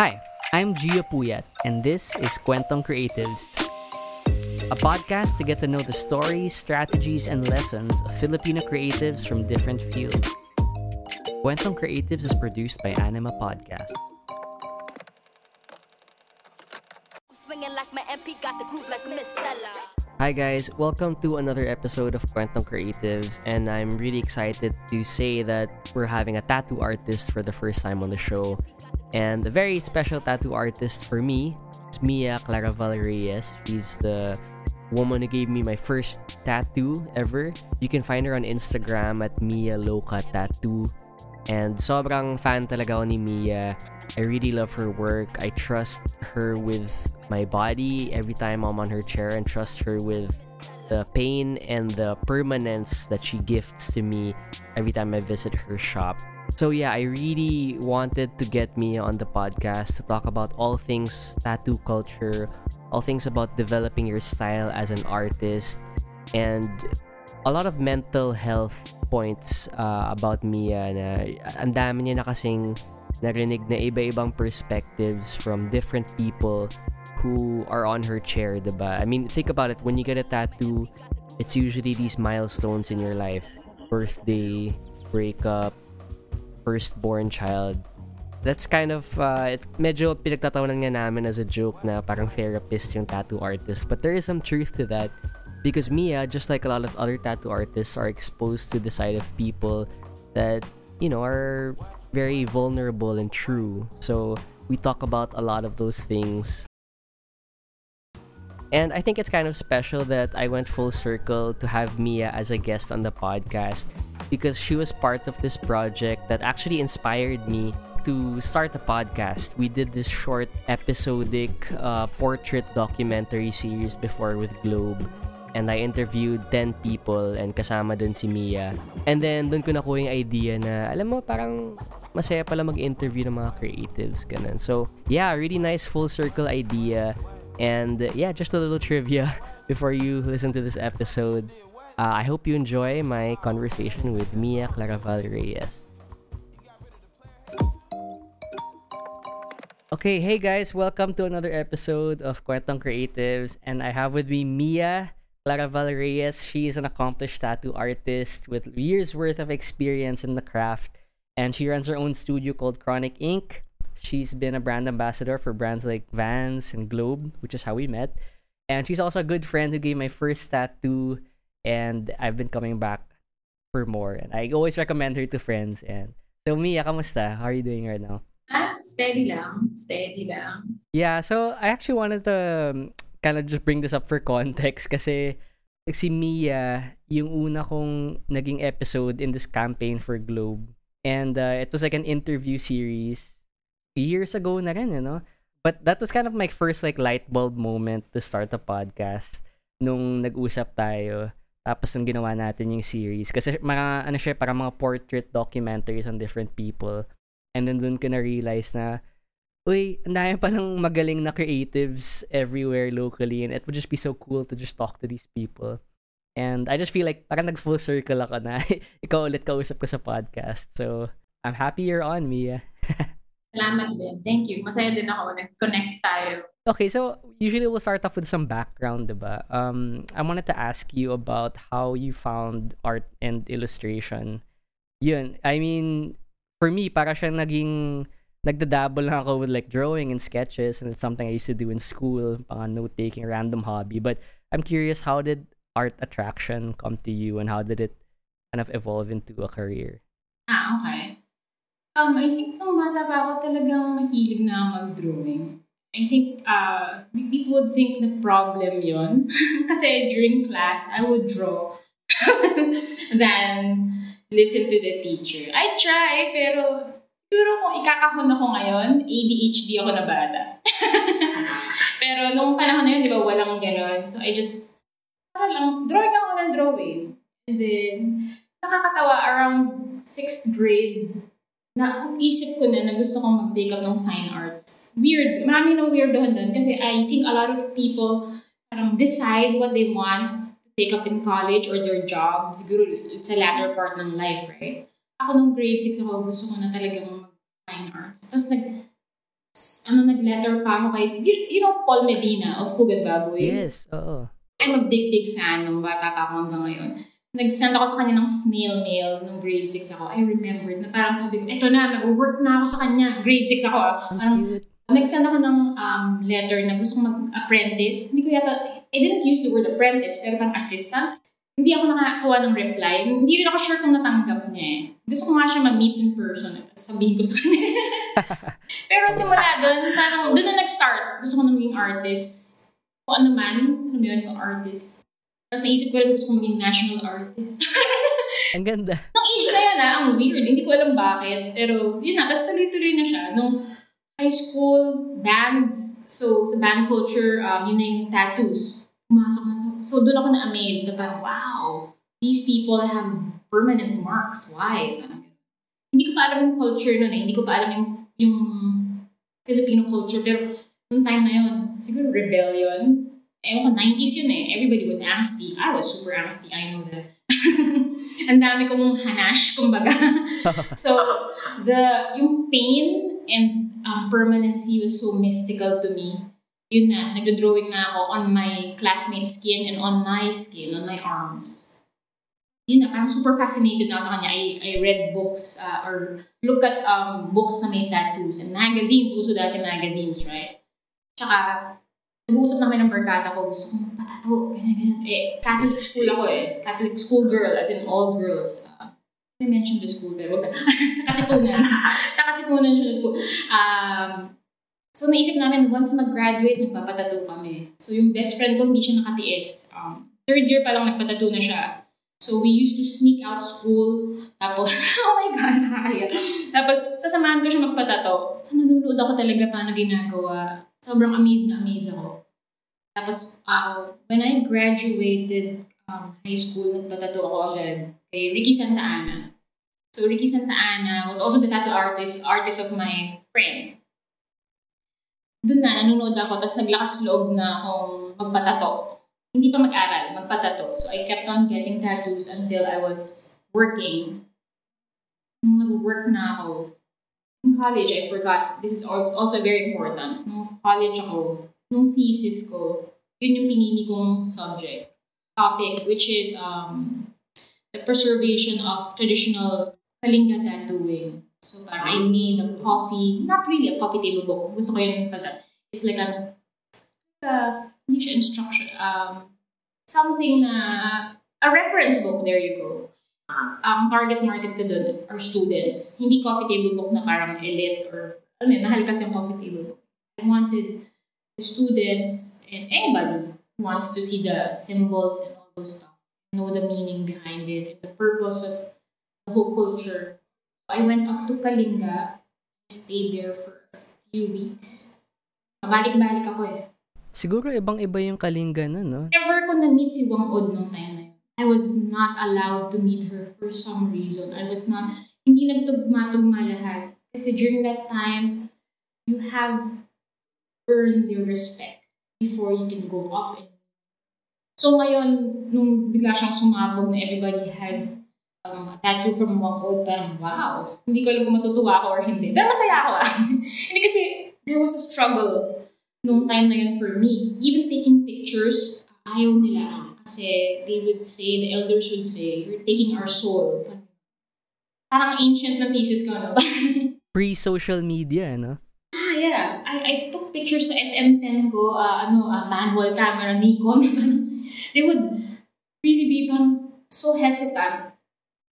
Hi, I'm Gia Puyat, and this is Kwentong Creatives, a podcast to get to know the stories, strategies, and lessons of Filipino creatives from different fields. Kwentong Creatives is produced by Anima Podcast. Hi guys, welcome to another episode of Quantum Creatives, and I'm really excited to say that we're having a tattoo artist for the first time on the show. And a very special tattoo artist for me is Mia Claraval Reyes. She's the woman who gave me my first tattoo ever. You can find her on Instagram at Mia Loca Tattoo. And sobrang fan talaga ako ni Mia. I really love her work. I trust her with my body every time I'm on her chair and trust her with the pain and the permanence that she gifts to me every time I visit her shop. So yeah, I really wanted to get Mia on the podcast to talk about all things tattoo culture, all things about developing your style as an artist, and a lot of mental health points uh, about Mia na ang dami niya na kasing narinig na iba-ibang perspectives from different people who are on her chair, diba? I mean, think about it. When you get a tattoo, it's usually these milestones in your life. Birthday, breakup, firstborn child. That's kind of, uh, it's medyo pinagtatawanan nga namin as a joke na parang therapist yung tattoo artist. But there is some truth to that. Because Mia, just like a lot of other tattoo artists, are exposed to the side of people that, you know, are very vulnerable and true. So we talk about a lot of those things. And I think it's kind of special that I went full circle to have Mia as a guest on the podcast because she was part of this project that actually inspired me to start a podcast. We did this short episodic uh, portrait documentary series before with Globe. And I interviewed 10 people and kasama dun si Mia. And then dun ko nakuha yung idea na, alam mo, parang masaya pala mag-interview ng mga creatives. Ganun. So, yeah, really nice full circle idea. And yeah, just a little trivia before you listen to this episode. Uh, I hope you enjoy my conversation with Mia Claraval Reyes. Okay, hey guys, welcome to another episode of Kwentong Creatives. And I have with me Mia Claraval Reyes. She is an accomplished tattoo artist with years worth of experience in the craft. And she runs her own studio called Chronic Inc. She's been a brand ambassador for brands like Vans and Globe, which is how we met. And she's also a good friend who gave my first tattoo, and I've been coming back for more. And I always recommend her to friends. And so, Mia, kamusta? How are you doing right now? Ah, steady lang. Steady lang. Yeah, so I actually wanted to um, kind of just bring this up for context kasi si Mia, yung una kong naging episode in this campaign for Globe. And uh, it was like an interview series years ago na rin, you know? But that was kind of my first like light bulb moment to start a podcast nung nag-usap tayo. Tapos nung ginawa natin yung series. Kasi mga, ano siya, parang mga portrait documentaries on different people. And then dun ko na-realize na, uy, ang dami palang magaling na creatives everywhere locally and it would just be so cool to just talk to these people. And I just feel like parang nag-full circle ako na ikaw ulit kausap ko sa podcast. So, I'm happy you're on, Mia. Salamat din. Thank you. Masaya din ako. Nag-connect tayo. Okay, so usually we'll start off with some background, diba? Um, I wanted to ask you about how you found art and illustration. Yun, I mean, for me, para siyang naging, nagdadabble lang ako with like drawing and sketches and it's something I used to do in school, pang note-taking, random hobby. But I'm curious, how did art attraction come to you and how did it kind of evolve into a career? Ah, okay. Um, I think nung bata pa ako talagang mahilig na mag-drawing. I think uh, people would think the problem yon Kasi during class, I would draw then listen to the teacher. I try, pero siguro kung ikakahon ako ngayon, ADHD ako na bata. pero nung panahon na yun, di ba, walang ganon. So I just, lang, drawing ako ng drawing. And then, nakakatawa, around sixth grade, na ang isip ko na na gusto kong mag-take up ng fine arts. Weird. Marami nang weirdohan doon kasi I think a lot of people parang decide what they want to take up in college or their job. Siguro it's a latter part ng life, right? Ako nung grade 6 ako, gusto ko na talagang mag-fine arts. Tapos nag, ano, nag-letter pa ako kay, you, you know, Paul Medina of Pugad Baboy? Yes, oo. I'm a big, big fan nung bata pa ako hanggang ngayon. Nag-send ako sa kanya ng snail mail nung grade 6 ako. I remembered na parang sabi ko, eto na, nag-work na ako sa kanya. Grade 6 ako. ah. Ang Parang, nag-send ako ng um, letter na gusto kong mag-apprentice. Hindi ko yata, I didn't use the word apprentice, pero parang assistant. Hindi ako nakakuha ng reply. Hindi rin ako sure kung natanggap niya eh. Gusto ko nga siya ma-meet in person at sabihin ko sa kanya. pero simula doon, parang doon na nag-start. Gusto ko na maging artist. Kung ano man, ano yun, kung artist. Tapos naisip ko rin gusto ko maging national artist. Ang ganda. Nung age na yun ah, ang weird. Hindi ko alam bakit. Pero yun na, tapos tuloy-tuloy na siya. Nung high school, bands. So, sa band culture, um, yun na yung tattoos. Pumasok na sa... So, doon ako na-amaze na parang, wow, these people have permanent marks. Why? Hindi ko pa alam yung culture nun eh. Hindi ko pa alam yung, yung Filipino culture. Pero, nung time na yun, siguro rebellion. Ewan ko, 90s yun eh. Everybody was angsty. I was super angsty. I know that. Ang dami kong hanash, kumbaga. so, the, yung pain and um, permanency was so mystical to me. Yun na, nagdo-drawing na ako on my classmate's skin and on my skin, on my arms. Yun na, parang super fascinated na ako sa kanya. I, I read books uh, or look at um, books na may tattoos and magazines. Uso dati magazines, right? Tsaka, nag-uusap na kami ng barkada ko, gusto kong magpatato, ganyan, ganyan. Eh, Catholic school ako eh. Catholic school girl, as in all girls. Uh, I mentioned the school, pero sa Katipunan. sa Katipunan siya na school. Um, so, naisip namin, once mag-graduate, magpapatato kami. So, yung best friend ko, hindi siya nakatiis. Um, third year pa lang nagpatato na siya. So, we used to sneak out school. Tapos, oh my God, nakakaya. Tapos, sasamahan ko siya magpatato. So, nanonood ako talaga paano ginagawa. Sobrang amazed na amazed ako. Tapos, uh, when I graduated um, high school, nagpatato ako agad kay Ricky Santa Ana. So, Ricky Santa Ana was also the tattoo artist, artist of my friend. Doon na, nanonood ako, tapos naglakas loob na akong magpatato. Hindi pa mag-aral, magpatato. So, I kept on getting tattoos until I was working. Nung nag-work na ako, in college, I forgot, this is al- also very important. Nung college ako, nung thesis ko, yun yung pinili kong subject, topic, which is um, the preservation of traditional Kalinga tattooing. So parang I made a coffee, not really a coffee table book. Gusto ko yun pala. It's like an, uh, hindi siya instruction, um, something na, a reference book, there you go. Ang target market ko dun are students. Hindi coffee table book na parang elite or, alam mo mahal kasi yung coffee table book. I wanted students and anybody who wants to see the symbols and all those stuff, know the meaning behind it, and the purpose of the whole culture. I went up to Kalinga, stayed there for a few weeks. Pabalik-balik ako eh. Siguro ibang-iba yung kalinga nun, no? Never ko na-meet si Wang Od nung time na yun. I was not allowed to meet her for some reason. I was not, hindi nagtugma-tugma lahat. Kasi during that time, you have earned your respect before you can go up. And... So ngayon, nung bigla siyang sumabog na everybody has um, a tattoo from Wang Od, parang wow. Hindi ko alam kung matutuwa ako or hindi. Pero masaya ako ah. hindi kasi there was a struggle nung time na yun for me. Even taking pictures, ayaw nila. Kasi they would say, the elders would say, you're taking our soul. Parang ancient na thesis ko, no? Pre-social media, no? ah, yeah. I, I took pictures sa FM10 ko, uh, ano, uh, manual camera, Nikon. they would really be parang so hesitant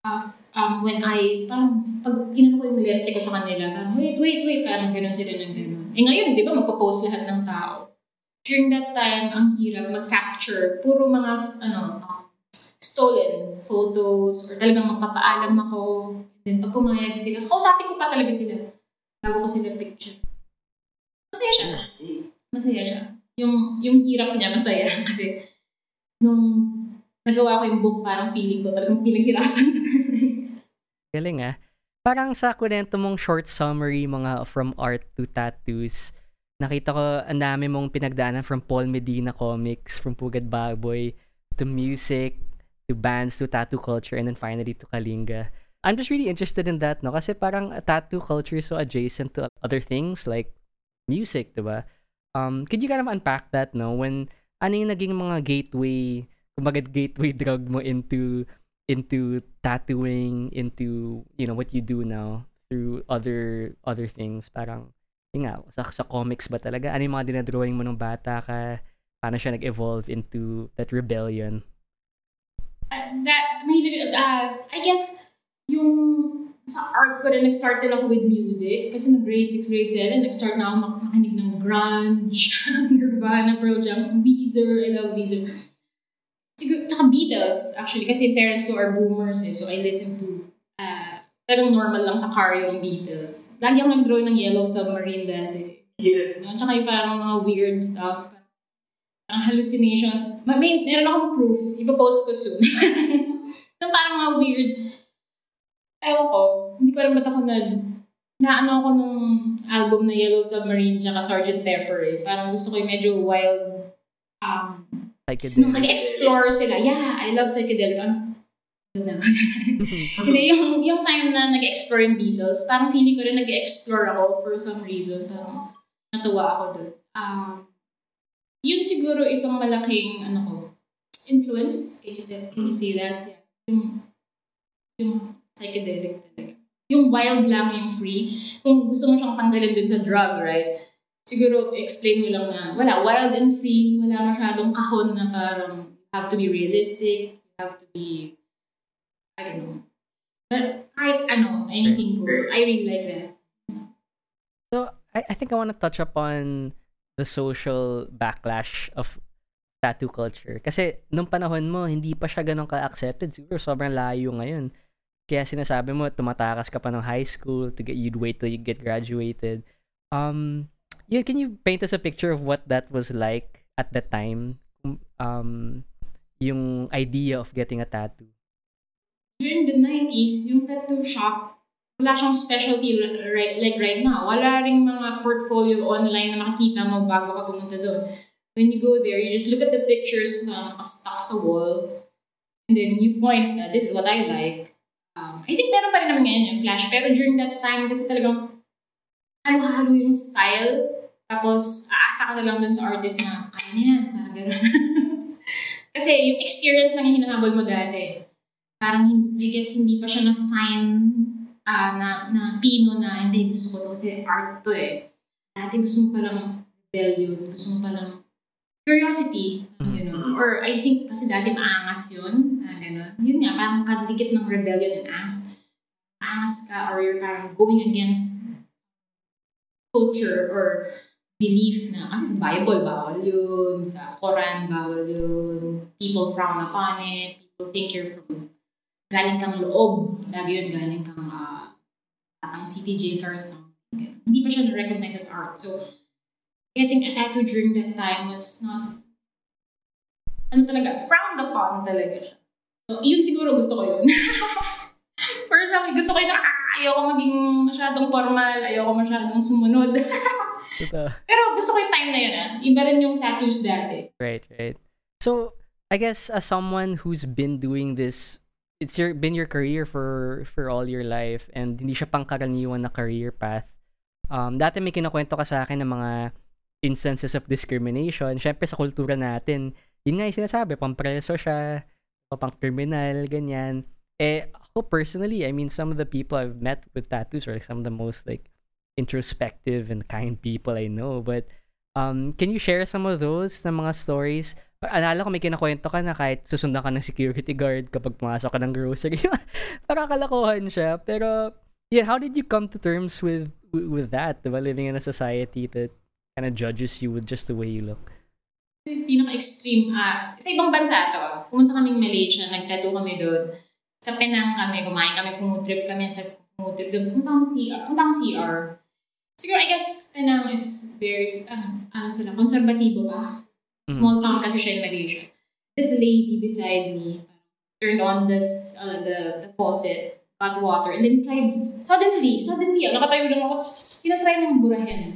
uh, um, when I, parang, pag inano ko yung lente ko sa kanila, parang, wait, wait, wait, parang ganun sila ng ganun. Eh ngayon, di ba, magpo-post lahat ng tao. During that time, ang hirap mag-capture. Puro mga, ano, stolen photos or talagang magpapaalam ako. Then pag pumayag sila, kausapin ko pa talaga sila. Bago ko sila picture. Masaya siya. Masaya siya. Yung, yung hirap niya, masaya. Kasi nung nagawa ko yung book, parang feeling ko talagang pinaghirapan. Galing ah. Parang sa kwento mong short summary mga from art to tattoos, nakita ko ang dami mong pinagdaanan from Paul Medina comics, from Pugad Baboy, to music, to bands, to tattoo culture, and then finally to Kalinga. I'm just really interested in that, no? Kasi parang tattoo culture is so adjacent to other things like music, diba? Um, could you kind of unpack that, no? When, ano yung naging mga gateway, kumbaga gateway drug mo into into tattooing, into, you know, what you do now through other other things. Parang, yun nga, sa, sa comics ba talaga? Ano yung mga dinadrawing mo nung bata ka? Paano siya nag-evolve into that rebellion? Uh, that, mahilig, uh, I guess, yung sa art ko rin, nag-start din ako with music. Kasi no grade 6, grade 7, nag-start na ako mak- makinig ng grunge, Nirvana, Pearl Jam, Weezer, I love Weezer. Siguro, tsaka Beatles, actually, kasi parents ko are boomers eh, so I listen to, uh, talagang normal lang sa car yung Beatles. Lagi ako nag-draw ng Yellow Submarine dati. Yeah. No? Tsaka yung parang mga weird stuff. Ang hallucination. May, meron akong proof. Ipapost ko soon. Nung parang mga weird. Ewan ko. Hindi ko rin ba't ako na... Naano ako nung album na Yellow Submarine tsaka Sgt. Pepper eh. Parang gusto ko yung medyo wild um, Psychedelic. nung nag-explore sila, yeah, I love psychedelic. Ano? Hindi, yung, yung time na nag-explore yung Beatles, parang feeling ko rin nag-explore ako for some reason. Parang natuwa ako doon. Um, yun siguro isang malaking, ano ko, influence. Can you, can you say that? Yeah. Yung, yung psychedelic talaga. Yung wild lang, yung free. Kung gusto mo siyang tanggalin dun sa drug, right? siguro explain mo lang na wala, wild and free, wala masyadong kahon na parang you have to be realistic, you have to be, I don't know. But kahit ano, anything goes. I really like that. So I, I think I want to touch upon the social backlash of tattoo culture. Kasi nung panahon mo, hindi pa siya ganun ka-accepted. Siguro sobrang layo ngayon. Kaya sinasabi mo, tumatakas ka pa ng high school, to get, you'd wait till you get graduated. Um, yeah, can you paint us a picture of what that was like at the time? Um, yung idea of getting a tattoo. During the 90s, yung tattoo shop, wala siyang specialty right, like right now. Wala ring mga portfolio online na makikita mo bago ka pumunta doon. When you go there, you just look at the pictures na nakastock sa wall, and then you point na, this is what I like. I think meron pa rin naman ngayon yung flash, pero during that time, kasi talagang halo-halo yung style, tapos aasa ka na lang dun sa artist na, kaya na yan, parang gano'n. kasi yung experience lang yung hinahabol mo dati parang I guess hindi pa siya na fine ah, na na pino na hindi gusto ko to kasi art to eh. Dati gusto mo parang rebellion, gusto mo parang curiosity, you know. Or I think kasi dati maangas yun, parang gano'n. Yun nga, parang kadikit ng rebellion and angst. Maangas ka or you're parang going against culture or belief na, kasi sa Bible, bawal yun, sa Quran, bawal yun, people frown upon it, people think you're from galing kang loob. Lagi yun, galing kang uh, tatang city jail ka or something. Hindi pa siya na-recognize as art. So, getting a tattoo during that time was not, ano talaga, frowned upon talaga siya. So, yun siguro gusto ko yun. Personally, gusto ko yun na, ah, ayoko maging masyadong formal, ayoko masyadong sumunod. Pero gusto ko yung time na yun ah. Iba rin yung tattoos dati. Right, right. So, I guess as someone who's been doing this, it's your been your career for for all your life and hindi siya pangkaraniwan na career path. Um, dati may kinukwento ka sa akin ng mga instances of discrimination. Syempre sa kultura natin, yun nga yung sinasabi, pampreso siya, pang criminal, ganyan. Eh, ako personally, I mean, some of the people I've met with tattoos are like some of the most like introspective and kind people I know. But um, can you share some of those na mga stories? Alala ko may kinakwento ka na kahit susundan ka ng security guard kapag pumasok ka ng grocery. Parang kalokohan siya. Pero, yeah, how did you come to terms with with that? Diba? Living in a society that kind of judges you with just the way you look. Yung pinaka-extreme, ah, sa ibang bansa to, pumunta kaming Malaysia, nagtattoo kami doon. Sa Penang kami, kumain kami, food trip kami sa food trip doon. Punta akong CR. Punta akong CR. Siguro, I guess, Penang is very, ano, ano sila, konserbatibo pa. Small town kasi siya in Malaysia. This lady beside me turned on this, uh, the, the faucet, got water, and then tried, suddenly, suddenly, ah, nakatayo lang ako, tinatry ng burahin.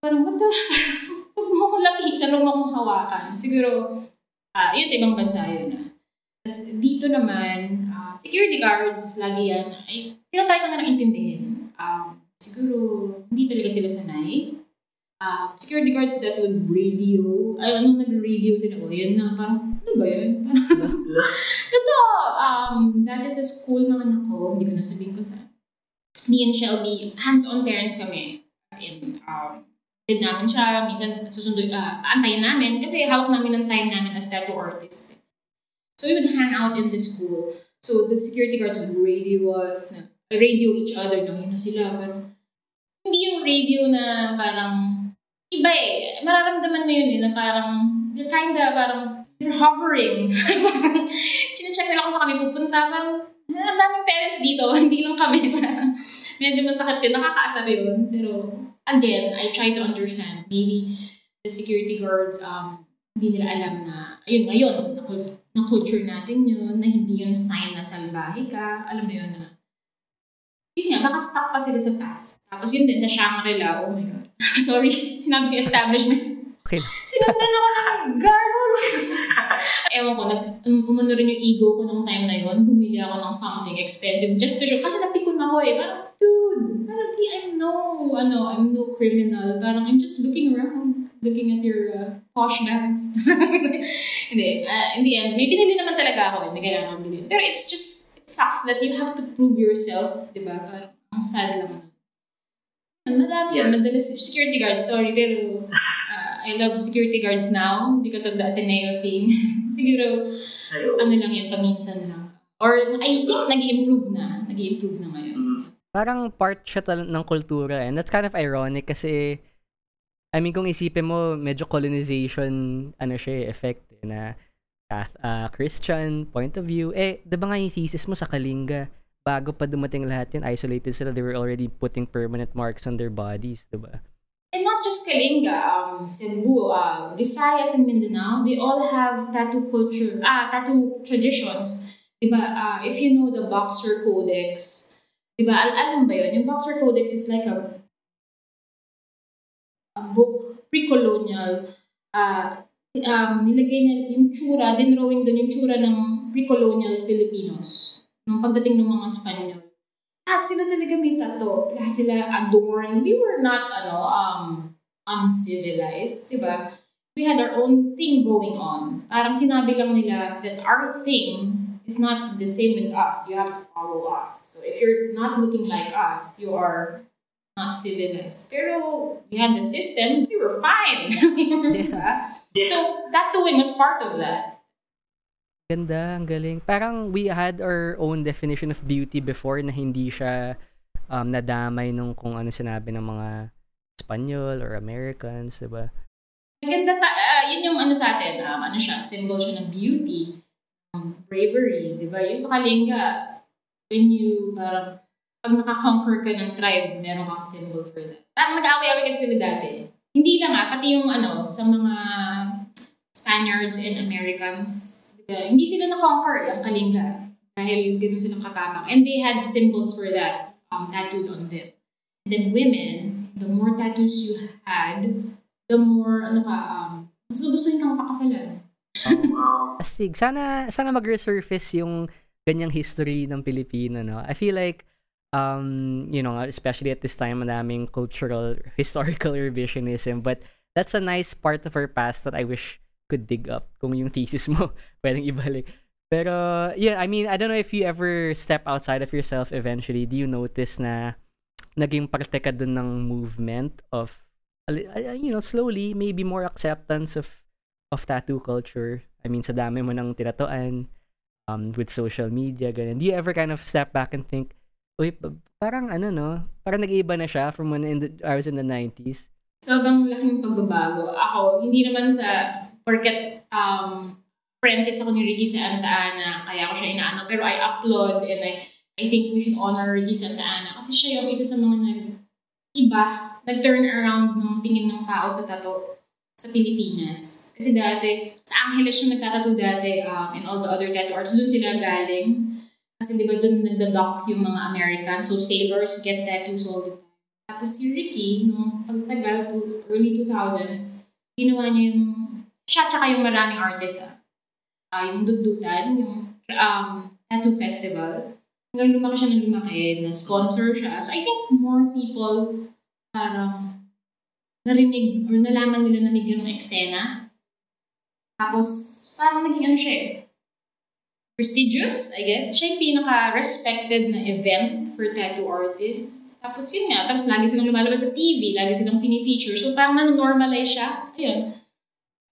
Parang, what the, huwag mo akong lapitan, huwag mo akong hawakan. Siguro, ah yun sa ibang bansa yun ah. Tapos dito naman, ah, security guards, lagi yan, ay, tinatry ko na lang intindihin. Um, siguro hindi talaga sila sanay. Uh, security guards that would radio. Ay, anong nag-radio sila? O, yun na. Parang, ano ba yun? Parang, Totoo. Um, dati sa school ng anak ko, hindi ko na sabihin ko sa me and Shelby, hands-on parents kami. As in, um, did namin siya, minsan susundo, uh, antayin namin kasi hawak namin ng time namin as tattoo artists. So we would hang out in the school. So the security guards would radio us, na, radio each other, na yun na sila, parang, hindi yung radio na parang, iba eh, mararamdaman mo yun eh, na parang, they're kinda, parang, they're hovering. parang, chinecheck nila kung sa kami pupunta, parang, ang daming parents dito, hindi lang kami. Medyo masakit din, nakakaasar yun. Pero, again, I try to understand. Maybe the security guards, um, hindi nila alam na, ayun, ngayon, na, na culture natin yun, na hindi yun sign na salbahe ka. Alam mo yun na, yun nga, baka stuck pa sila sa past. Tapos yun din, sa Shangri-La, oh my God. Sorry, sinabi ko establishment. Okay. Sinundan ako ng garo. Ewan ko, nag, umano rin yung ego ko nung time na yun. Bumili ako ng something expensive just to show. Kasi napikon ako eh. Parang, dude, parang di, I'm no, ano, I'm no criminal. Parang I'm just looking around. Looking at your uh, posh bags. Hindi. Uh, in the end, may binili naman talaga ako eh. May kailangan bilhin. Pero it's just, it sucks that you have to prove yourself. Di ba? Parang, ang sad lang. Madami yan. Madalas, security guard, sorry, pero uh, I love security guards now because of the Ateneo thing. Siguro, Ayaw. ano lang yun, paminsan lang. Or I think nag improve na. nag improve na ngayon. Parang part siya tal- ng kultura and that's kind of ironic kasi I mean kung isipin mo medyo colonization ano siya eh, effect eh, na uh, Christian point of view eh 'di ba nga yung thesis mo sa Kalinga bago pa dumating lahat yun, isolated sila, they were already putting permanent marks on their bodies, diba? And not just Kalinga, um, Cebu, uh, Visayas and Mindanao, they all have tattoo culture, ah, tattoo traditions. Diba, uh, if you know the Boxer Codex, diba, al alam ba yun? Yung Boxer Codex is like a, a book, pre-colonial, uh, um, nilagay niya yung tsura, dinrawing doon yung tsura ng pre-colonial Filipinos nung pagdating ng mga Espanyol. Lahat sila talaga may tato. Lahat sila adorned. We were not, ano, um, uncivilized, di ba? We had our own thing going on. Parang sinabi lang nila that our thing is not the same with us. You have to follow us. So if you're not looking like us, you are not civilized. Pero we had the system, we were fine. diba? So that tattooing was part of that. Ganda, ang galing. Parang we had our own definition of beauty before na hindi siya um, nadamay nung kung ano sinabi ng mga Espanyol or Americans, di ba? Ganda, ta- uh, yun yung ano sa atin, um, ano siya, symbol siya ng beauty, bravery, di ba? Yung sa Kalinga, when you, parang, pag nakakonquer ka ng tribe, meron kang symbol for that. Parang nag-away-away kasi sila dati. Hindi lang ah, pati yung ano, sa mga Spaniards and Americans, Yeah, hindi sila na-conquer ang Kalinga. Dahil ganun silang katapang. And they had symbols for that um, tattooed on them. And then women, the more tattoos you had, the more, ano ka, um, mas gugustuhin kang pakasalan. Oh, Astig. Sana, sana mag-resurface yung ganyang history ng Pilipino, no? I feel like, um, you know, especially at this time, madaming cultural, historical revisionism, but that's a nice part of our past that I wish could dig up kung yung thesis mo pwedeng ibalik. Pero, yeah, I mean, I don't know if you ever step outside of yourself eventually. Do you notice na naging parte ka dun ng movement of, you know, slowly, maybe more acceptance of of tattoo culture? I mean, sa dami mo ng tinatuan um, with social media, ganun. Do you ever kind of step back and think, uy, parang ano, no? Parang nag-iiba na siya from when in the, I was in the 90s. Sobrang laking pagbabago. Ako, hindi naman sa Porket um, apprentice ako ni Ricky sa Ana, kaya ako siya inaano. Pero I upload and I, I think we should honor Ricky Santa Ana kasi siya yung isa sa mga nag iba, nag-turn around ng tingin ng tao sa tato sa Pilipinas. Kasi dati, sa Angeles siya nagtatato dati um, and all the other tattoo arts, doon sila galing. Kasi di ba doon nagda-dock yung mga American, so sailors get tattoos all the time. Tapos si Ricky, nung pagtagal to early 2000s, ginawa niya yung siya tsaka yung maraming artist ah. Uh, yung Dugdutan, yung um, tattoo festival. hanggang lumaki siya ng lumaki, na sponsor siya. So I think more people parang narinig or nalaman nila na may ganung eksena. Tapos parang naging ano siya eh, prestigious, I guess. Siya yung pinaka-respected na event for tattoo artists. Tapos yun nga, tapos lagi silang lumalabas sa TV, lagi silang fini-feature. So parang nanonormalize siya. Ayun.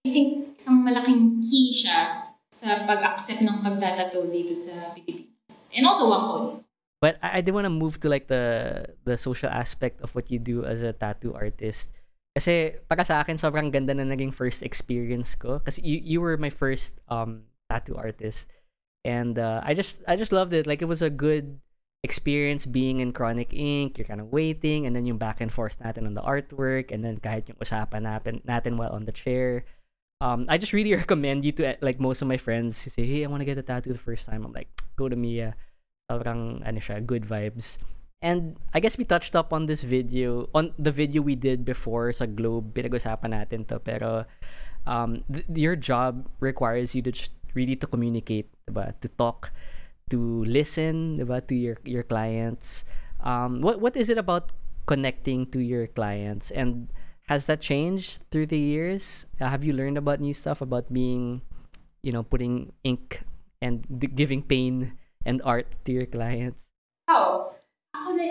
I think isang malaking key siya sa pag-accept ng pagtatato dito sa Pilipinas. And also Wangkod. But I, I did want to move to like the the social aspect of what you do as a tattoo artist. Kasi para sa akin, sobrang ganda na naging first experience ko. Kasi you, you were my first um, tattoo artist. And uh, I just I just loved it. Like it was a good experience being in Chronic Ink. You're kind of waiting and then yung back and forth natin on the artwork and then kahit yung usapan natin, natin while on the chair. Um, I just really recommend you to like most of my friends who say, "Hey, I want to get a tattoo the first time." I'm like, "Go to Mia." Sobrang ano siya, good vibes. And I guess we touched up on this video, on the video we did before sa Globe, pinag-usapan natin to. Pero um, th- your job requires you to just really to communicate, diba? To talk, to listen, diba? To your your clients. Um, what what is it about connecting to your clients and has that changed through the years? Uh, have you learned about new stuff about being, you know, putting ink and d- giving pain and art to your clients?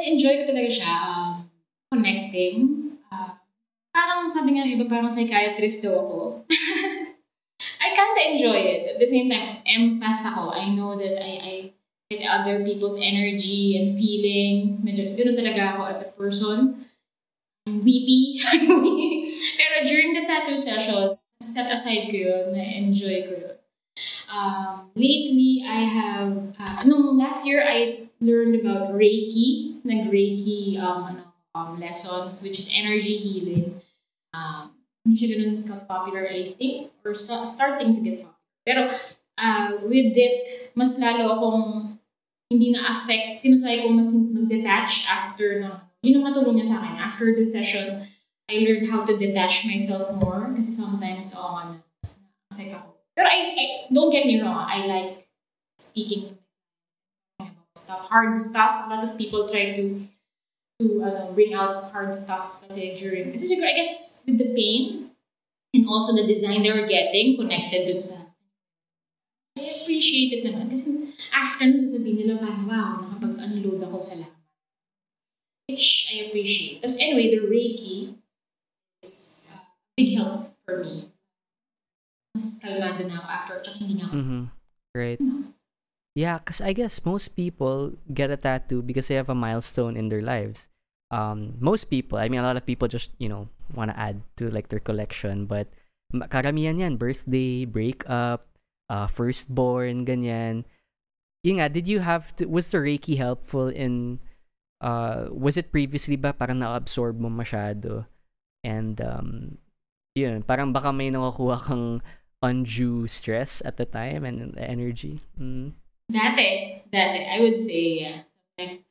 Na-enjoy ko talaga siya. Um, connecting. Uh, parang sabi nga ng iba, parang psychiatrist daw ako. I kinda enjoy it. At the same time, empath ako. I know that I, I get other people's energy and feelings. Medyo, ganoon talaga ako as a person. I'm weepy. Pero during the tattoo session, set aside ko yun. Na-enjoy ko yun. Um, lately, I have, uh, nung last year, I learned about Reiki. Nag-Reiki um, ano, um, lessons, which is energy healing. Um, hindi siya ganun ka-popular, I think, or sta- starting to get popular. Pero uh, with it, mas lalo akong hindi na-affect. Tinatry ko mas mag-detach after no. Yun ang matulong niya sa akin. After the session, I learned how to detach myself more kasi sometimes, oo nga, na-affect ako. Pero I, I, don't get me wrong, I like speaking to stuff, hard stuff. A lot of people try to to uh, bring out hard stuff kasi during, kasi siguro, I guess, with the pain and also the design they were getting connected dun sa I appreciate it naman. Kasi after nun, sasabihin nila parang, wow, nakapag-unload ako sa lahat. Which I appreciate. Tapos anyway, the Reiki is a big help for me. Mas kalmado na ako after, tsaka hindi nga ako. Mm-hmm. Right. No. Yeah, because I guess most people get a tattoo because they have a milestone in their lives. Um, most people, I mean, a lot of people just, you know, want to add to like their collection, but karamihan yan, birthday, breakup, uh, firstborn, ganyan. Yun nga, did you have to, was the Reiki helpful in, uh, was it previously ba parang na-absorb mo masyado? And, um, yun, parang baka may nakukuha kang undue stress at the time and energy. Mm. Dati, dati, I would say, yeah. Sometimes,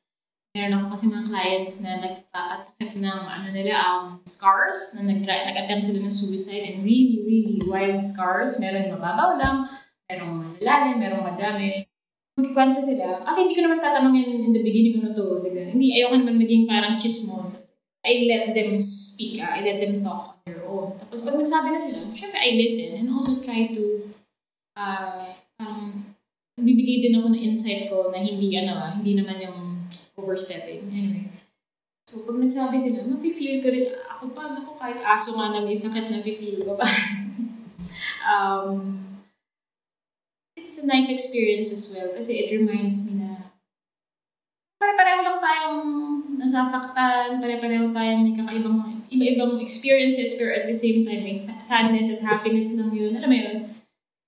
meron ako kasi mga clients na nagpakatakip ng ano nila, um, scars, na nag nag-attempt sila ng suicide and really, really wild scars. Meron mababaw lang, merong malalalim, merong madami. Magkikwento sila. Kasi hindi ko naman tatanong yan in the beginning ano to. Diba? Hindi, ayoko naman maging parang chismosa. I let them speak, ah. I let them talk on their own. Tapos pag nagsabi na sila, syempre I listen and also try to uh, um, bibigay din ako ng insight ko na hindi ano ah, hindi naman yung overstepping. Anyway. So, pag nagsabi sila, nafe-feel ko rin, ako pa, ako kahit aso nga na may sakit, nafe-feel ko pa. um, it's a nice experience as well kasi it reminds me na pare-pareho lang tayong nasasaktan, pare-pareho tayong may kakaibang, iba-ibang experiences pero at the same time may sadness at happiness lang yun. Alam mo yun?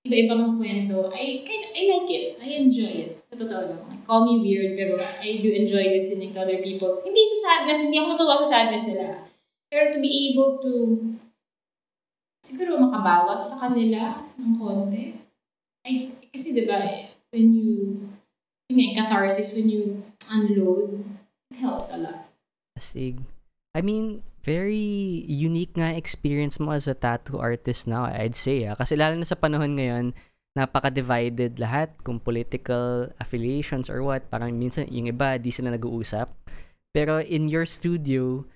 Iba-ibang kwento. I, I like it. I enjoy it. Sa totoo lang. Call me weird pero I do enjoy listening to other people's. Hindi sa sadness, hindi ako natuwa sa sadness nila. Pero to be able to siguro makabawas sa kanila ng konti. I, kasi diba, when you yun nga, catharsis when you unload, it helps a lot. Astig. I mean, very unique nga experience mo as a tattoo artist now, I'd say. Ah. Kasi lalo na sa panahon ngayon napaka-divided lahat kung political affiliations or what. Parang minsan yung iba, di sila nag-uusap. Pero in your studio,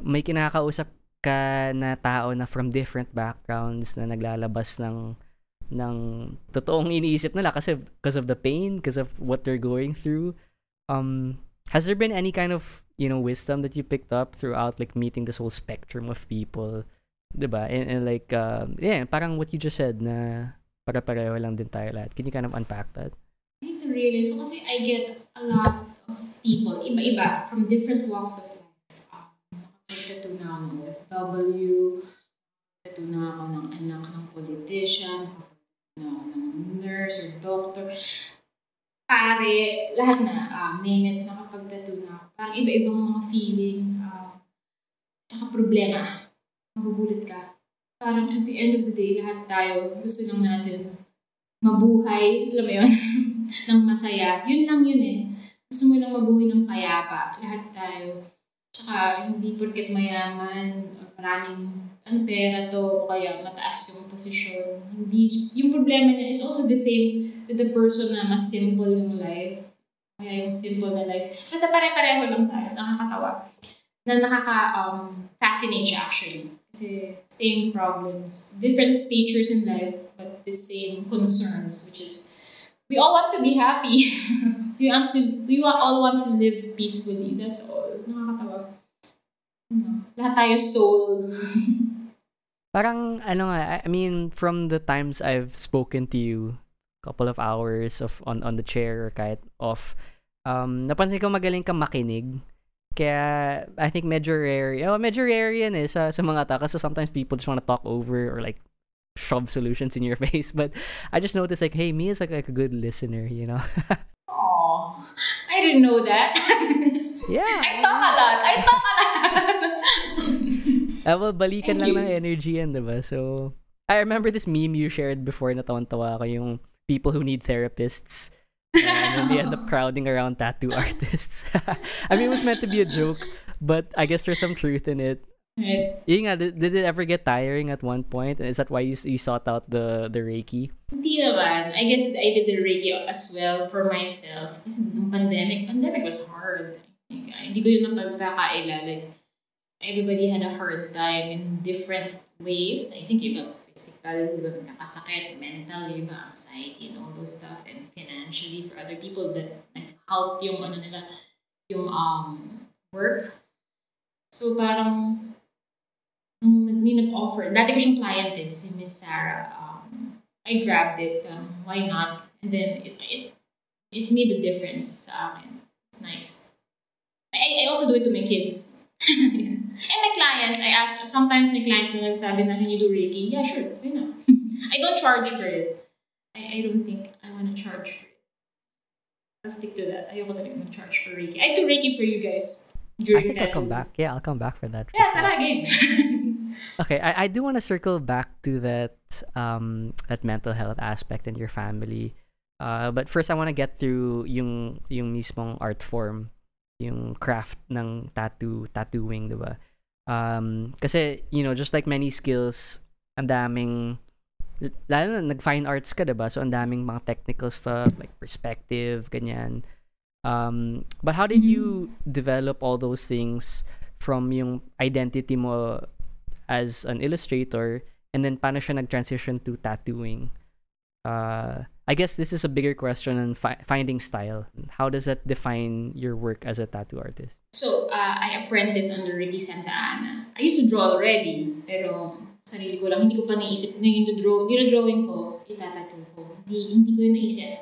may kinakausap ka na tao na from different backgrounds na naglalabas ng ng totoong iniisip nila kasi because of the pain, because of what they're going through. Um, has there been any kind of, you know, wisdom that you picked up throughout like meeting this whole spectrum of people? Diba? And, and like, um, yeah, parang what you just said na para-pareho lang din tayo lahat. Can you kind of unpack that? I think the real is, kasi I get a lot of people, iba-iba, from different walks of life. Um, nakapagtato na ako ng OFW, tato na ako ng anak ng politician, na ng nurse or doctor. Pare, lahat na, um, name it, nakapagtato na ako. Parang iba-ibang mga feelings, um, tsaka problema. Magugulat ka. Parang at the end of the day, lahat tayo, gusto lang natin mabuhay, alam mo yun, ng masaya. Yun lang yun eh. Gusto mo lang mabuhay ng payapa. Lahat tayo. Tsaka, hindi porket mayaman, maraming ang pera to, o kaya mataas yung posisyon. Hindi, yung problema niya is also the same with the person na mas simple yung life. Yung simple na life. Basta pare-pareho lang tayo. Nakakatawa. Na nakaka-fascinate um, actually. Kasi same problems. Different stages in life, but the same concerns, which is we all want to be happy. we want to, we all want to live peacefully. That's all. Nakakatawa. No. Lahat tayo soul. Parang, ano nga, I mean, from the times I've spoken to you, couple of hours of on on the chair or kahit off, um, napansin ko magaling kang makinig. Kaya, I think medyo rare, oh, medyo rare yan eh sa, sa mga tao. Kasi sometimes people just want to talk over or like shove solutions in your face. But I just noticed like, hey, me is like, like a good listener, you know? Oh, I didn't know that. yeah. I talk a lot. I talk a lot. Ah, well, balikan Thank lang you. ng energy yan, diba? So, I remember this meme you shared before na tawan-tawa ako yung people who need therapists. And then they end up crowding around tattoo artists. I mean, it was meant to be a joke, but I guess there's some truth in it. Right. Yun nga, did, did it ever get tiring at one point? Is that why you, you sought out the, the Reiki? Hindi naman. I guess I did the Reiki as well for myself. Kasi nung pandemic, pandemic was hard. Like, ah, hindi ko yun napagkakaila. Like, everybody had a hard time in different ways. I think yung iba physical, yung iba nakakasakit, mental, yung iba anxiety and all those stuff. And financially, for other people that nag-help yung ano nila, yung um, work. So parang, nung nag- may nag-offer, dati ko siyang client eh, si Miss Sarah. Um, I grabbed it. Um, why not? And then it, it it made a difference sa akin. It's nice. I, I also do it to my kids. and my clients, I ask, sometimes my client na nagsabi na, can you do Reiki? Yeah, sure. Why not? I don't charge for it. I, I don't think I want to charge for it. I'll stick to that. Ayoko talaga mag-charge for Reiki. I do Reiki for you guys. I think I'll come back. Yeah, I'll come back for that. for Yeah, sure. again. Okay, I, I do want to circle back to that um that mental health aspect in your family. Uh, but first, I want to get through yung yung mismong art form, yung craft ng tattoo tattooing, diba? Um, kasi you know, just like many skills, ang daming lalo na nag-fine arts ka, diba? So, ang daming mga technical stuff, like perspective, ganyan. Um, but how did you develop all those things from yung identity mo as an illustrator and then paano siya nag-transition to tattooing? Uh, I guess this is a bigger question on fi- finding style. How does that define your work as a tattoo artist? So, uh, I apprenticed under Ricky Santa Ana. I used to draw already, pero sarili ko lang, hindi ko pa naisip na yung draw, yung drawing ko, itatattoo ko. Hindi, hindi ko yun naisip.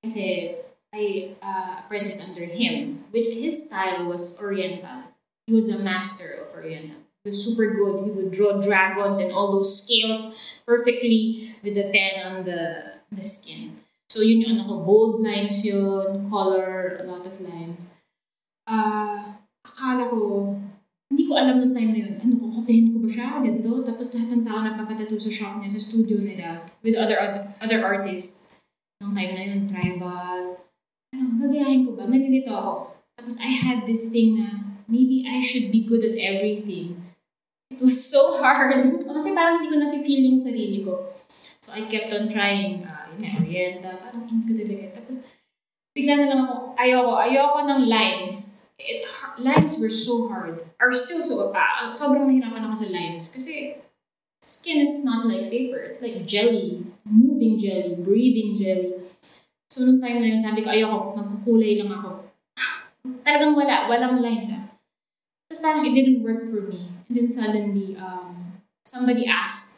Kasi, I uh, apprenticed under him. Which his style was Oriental. He was a master of Oriental. He was super good. He would draw dragons and all those scales perfectly with the pen on the, the skin. So, yun yung ano ko, bold lines yun, color, a lot of lines ah, akala ko, hindi ko alam nung time na yun, ano, kukopihin ko ba siya, ganito? Tapos lahat ng tao nagpapatattoo sa shop niya, sa studio nila, with other, other artists. Nung time na yun, tribal. Ano, gagayahin ko ba? Nalilito ako. Tapos I had this thing na, maybe I should be good at everything. It was so hard. Kasi parang hindi ko na-feel yung sarili ko. So I kept on trying. Uh, nga, Orienta, parang hindi ko talaga. Tapos, bigla na lang ako, ayoko, ayoko ng lines. It, lines were so hard. Are still so, uh, sobrang nahirapan ako sa lines. Kasi, skin is not like paper. It's like jelly. Moving jelly, breathing jelly. So, nung time na yun, sabi ko, ayoko, magkukulay lang ako. Talagang wala, walang lines ah. Tapos parang it didn't work for me. And then suddenly, um, somebody asked,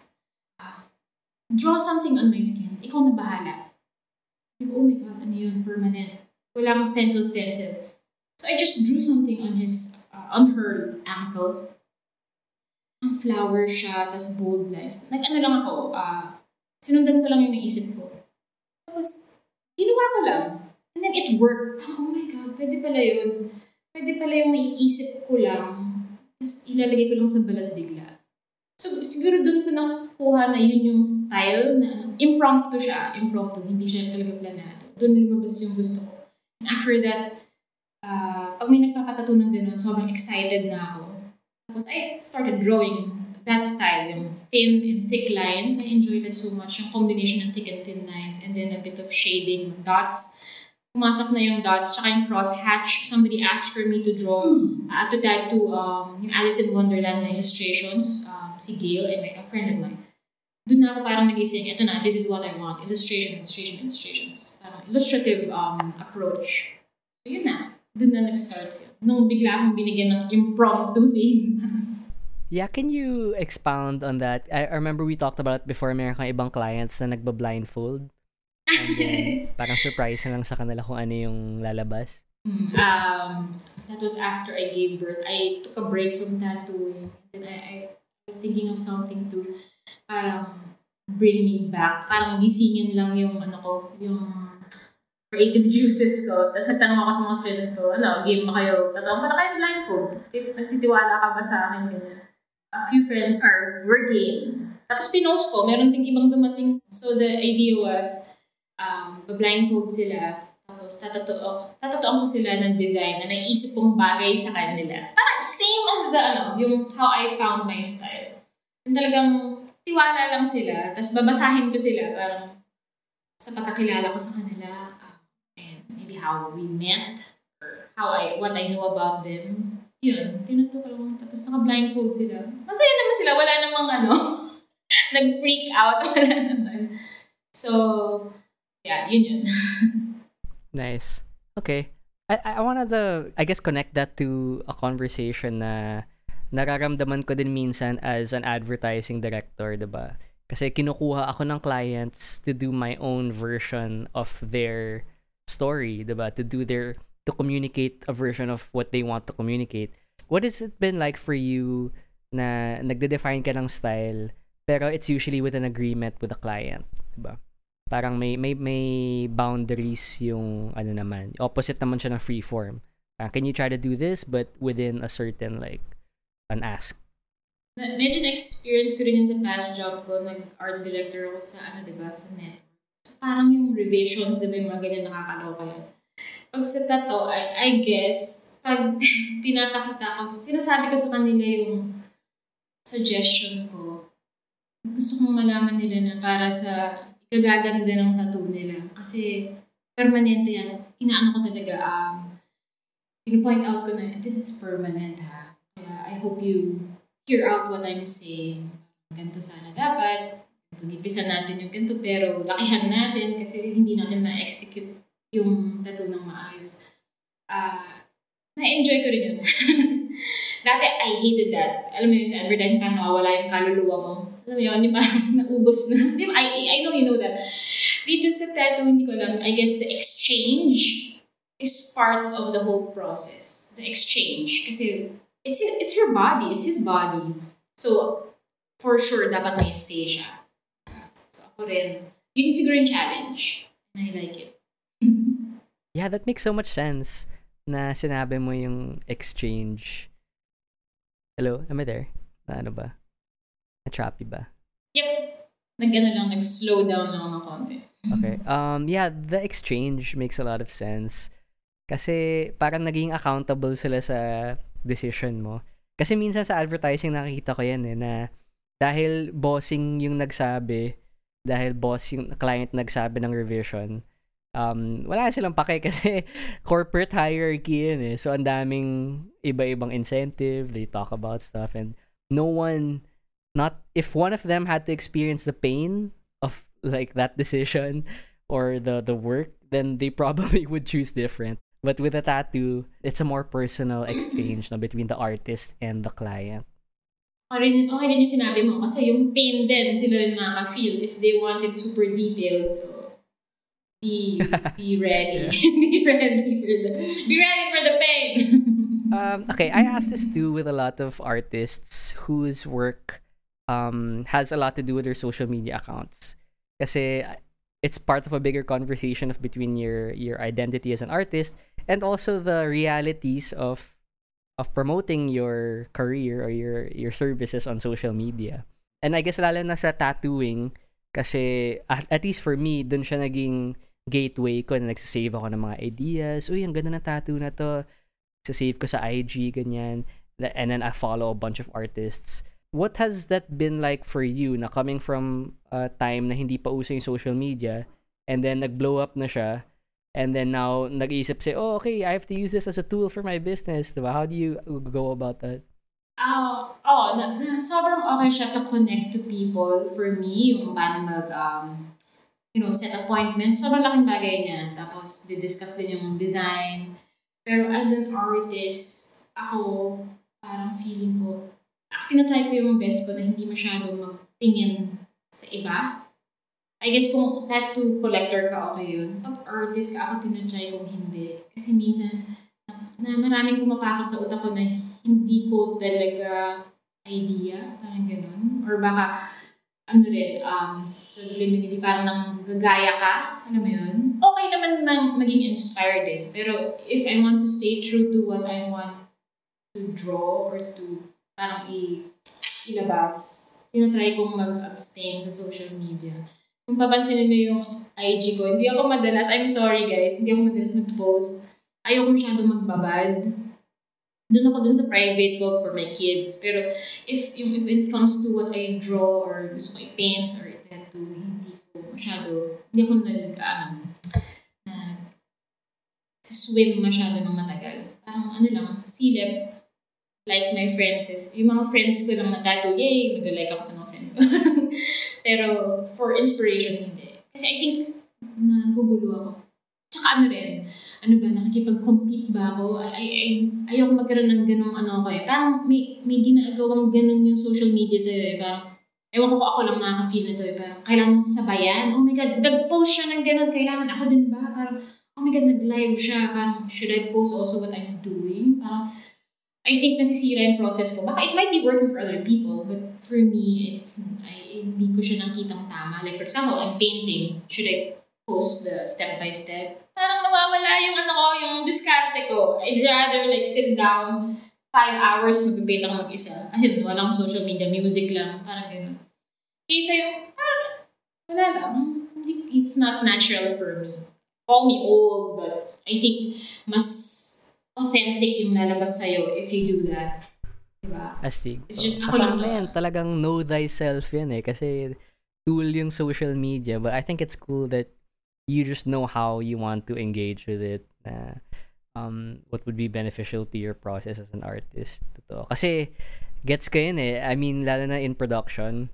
draw something on my skin. Ikaw na bahala. Like, oh my God, ano yun, permanent. Wala kang stencil, stencil. So I just drew something on his, uh, on her ankle. Ang flower siya, tas bold lines. Nag-ano lang ako, uh, sinundan ko lang yung naisip ko. Tapos, ginawa ko lang. And then it worked. Oh my God, pwede pala yun. Pwede pala yung maiisip ko lang. Tapos ilalagay ko lang sa balat bigla. So, siguro doon ko nakuha na yun yung style na ano, impromptu siya. Impromptu, hindi siya talaga planado. Doon lumabas yung gusto ko. And after that, uh, pag may nagpapatato ng ganun, sobrang excited na ako. Tapos I started drawing that style, yung thin and thick lines. I enjoyed that so much, yung combination of thick and thin lines, and then a bit of shading, dots. Pumasok na yung dots, tsaka yung crosshatch. Somebody asked for me to draw, uh, to tattoo um, yung Alice in Wonderland na illustrations, um, si Gail and like, a friend of mine. Doon na ako parang nagising, ito na, this is what I want. Illustration, illustration, illustrations. Parang illustrative um, approach. So yun na. Doon na nag-start yun. Nung bigla akong binigyan ng impromptu thing. Yeah, can you expound on that? I, I remember we talked about it before, meron kang ibang clients na nagba-blindfold. And then, parang surprise na lang sa kanila kung ano yung lalabas. um, that was after I gave birth. I took a break from tattooing. And I, I was thinking of something to parang bring me back. Parang gisingin lang yung ano ko, yung creative juices ko. Tapos nagtanong ako sa mga friends ko, ano, game mo kayo? Tatawag pa na kayo blindfold. Tit- Nagtitiwala ka ba sa akin? Ganyan. A few friends are, were game. Tapos pinost ko, meron ding ibang dumating. So the idea was, blindfold sila. Tapos tatatuo, tatatuan ko sila ng design na naisip kong bagay sa kanila. Parang same as the, ano, yung how I found my style. Yung talagang tiwala lang sila. Tapos babasahin ko sila parang sa pagkakilala ko sa kanila. and maybe how we met. How I, what I know about them. Yun, tinuto ko lang. Tapos naka-blindfold sila. Masaya naman sila. Wala namang ano, nag-freak out. Wala naman. So, yeah, yun. Nice. Okay. I, I wanted to, I guess, connect that to a conversation na nararamdaman ko din minsan as an advertising director, 'di ba? Kasi kinukuha ako ng clients to do my own version of their story, 'di ba? To do their to communicate a version of what they want to communicate. What has it been like for you na nagde-define ka ng style pero it's usually with an agreement with the client, 'di ba? Parang may may may boundaries yung ano naman. Opposite naman siya ng free form. Uh, can you try to do this but within a certain like an ask? Medyo na-experience ko rin yun sa past job ko. Nag-art director ako sa, ano, diba, sa network. So, parang yung revisions, diba, yung mga ganyan nakakaloka yan. Pag sa tato, I, I guess, pag pinapakita ko, sinasabi ko sa kanila yung suggestion ko. Gusto kong malaman nila na para sa ikagaganda ng tattoo nila. Kasi permanente yan. Inaano ko talaga, um, pinu-point out ko na, this is permanent ha. Kaya I hope you hear out what I'm saying. Ganito sana dapat. Ganito, nipisan natin yung ganito, pero lakihan natin kasi hindi natin na-execute yung tattoo ng maayos. Ah, na-enjoy ko rin yun. Dati, I hated that. Alam mo yun, sa advertising, parang nawawala yung kaluluwa mo. Alam mo yun, di parang naubos na. Di ba? I, I know you know that. Dito sa tattoo, hindi ko alam. I guess the exchange is part of the whole process. The exchange. Kasi it's it's her body, it's his body. So, for sure, dapat may say siya. So, ako rin. Yun siguro yung challenge. And I like it. Yeah, that makes so much sense na sinabi mo yung exchange. Hello, am I there? Na ano ba? Na choppy ba? Yep. Nag-ano lang, nag-slow down lang ng konti. Okay. Um yeah, the exchange makes a lot of sense. Kasi parang naging accountable sila sa decision mo. Kasi minsan sa advertising nakikita ko yan eh na dahil bossing yung nagsabi, dahil boss yung client nagsabi ng revision, um, wala silang pake kasi corporate hierarchy yun eh. So, ang daming iba-ibang incentive, they talk about stuff and no one, not, if one of them had to experience the pain of like that decision or the, the work, then they probably would choose different. But with a tattoo, it's a more personal exchange no, between the artist and the client. Okay okay din yung sinabi mo kasi yung pain din sila rin makaka-feel if they wanted super detailed. So, be, be ready. be ready for the, be ready for the pain. um, okay, I asked this too with a lot of artists whose work um, has a lot to do with their social media accounts. Kasi it's part of a bigger conversation of between your your identity as an artist and also the realities of of promoting your career or your your services on social media. And I guess lalo na sa tattooing kasi at, at least for me dun siya naging gateway ko na nagsasave ako ng mga ideas. Uy, ang ganda ng tattoo na to. Sasave ko sa IG, ganyan. And then I follow a bunch of artists. What has that been like for you na coming from a time na hindi pa uso yung social media and then nag-blow up na siya and then now nag-iisip say, oh, okay, I have to use this as a tool for my business. Diba? How do you go about that? Oh, oh na, na, sobrang okay siya to connect to people. For me, yung paano mag, um, you know, set appointments, sobrang laking bagay niya. Tapos, di-discuss din yung design. Pero as an artist, ako, parang feeling ko, tinatry ko yung best ko na hindi masyado magtingin sa iba I guess kung tattoo collector ka, okay yun. Pag artist ka, ako tinatry kong hindi. Kasi minsan, na, na maraming pumapasok sa utak ko na hindi ko talaga idea, parang ganun. Or baka, ano rin, um, sa hindi parang nang gagaya ka, alam mo yun? Okay naman nang maging inspired din. Pero if I want to stay true to what I want to draw or to parang i ilabas, tinatry kong mag-abstain sa social media kung papansinin mo yung IG ko, hindi ako madalas, I'm sorry guys, hindi ako madalas mag-post. Ayoko masyado magbabad. Doon ako dun sa private ko for my kids. Pero if, yung, if it comes to what I draw or gusto ko i-paint or i-tattoo, hindi ko masyado, hindi ako nag, um, nag, swim masyado ng matagal. Parang ano lang, silip, like my friends is, yung mga friends ko lang na tattoo, yay, mag-like ako sa mga friends ko. Pero for inspiration, hindi. Kasi I think, nagugulo ako. Tsaka ano rin, ano ba, nakikipag-compete ba ako? Ay, ay, ayoko magkaroon ng ganong ano ko eh. Parang may, may ginagawang ganon yung social media sa'yo eh. Parang, ewan ko ako lang nakaka-feel nito eh. Parang, kailangan sabayan. Oh my God, nag-post siya ng ganon. Kailangan ako din ba? Parang, oh my God, nag-live siya. Parang, should I post also what I'm doing? Parang, I think nasisira yung process ko. Baka it might be working for other people, but for me, it's I, hindi ko siya nakitang tama. Like for example, I'm painting. Should I post the step by step? Parang nawawala yung ano ko, yung diskarte ko. I'd rather like sit down five hours mag-paint ako mag-isa. As in, walang social media, music lang, parang gano'n. Kaysa yung, parang, wala lang. It's not natural for me. Call me old, but I think mas authentic yung lalabas sa'yo if you do that. Diba? Astig. It's just, ako lang yan, talagang know thyself yan eh. Kasi tool yung social media. But I think it's cool that you just know how you want to engage with it. Uh, um, what would be beneficial to your process as an artist. Totoo. Kasi, gets ko yun eh. I mean, lalo na in production,